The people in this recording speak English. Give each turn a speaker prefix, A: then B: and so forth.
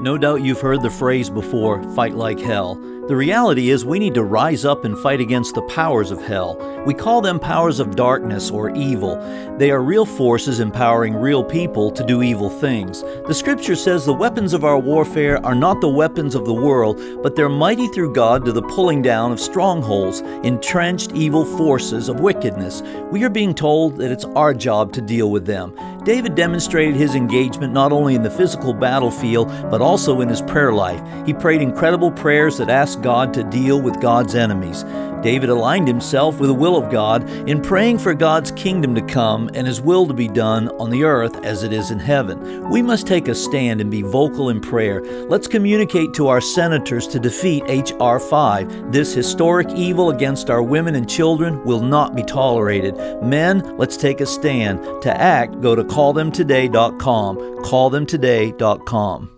A: No doubt you've heard the phrase before fight like hell. The reality is, we need to rise up and fight against the powers of hell. We call them powers of darkness or evil. They are real forces empowering real people to do evil things. The scripture says the weapons of our warfare are not the weapons of the world, but they're mighty through God to the pulling down of strongholds, entrenched evil forces of wickedness. We are being told that it's our job to deal with them. David demonstrated his engagement not only in the physical battlefield, but also in his prayer life. He prayed incredible prayers that asked God to deal with God's enemies. David aligned himself with the will of God in praying for God's kingdom to come and his will to be done on the earth as it is in heaven. We must take a stand and be vocal in prayer. Let's communicate to our senators to defeat H.R. 5. This historic evil against our women and children will not be tolerated. Men, let's take a stand. To act, go to callthemtoday.com. Callthemtoday.com.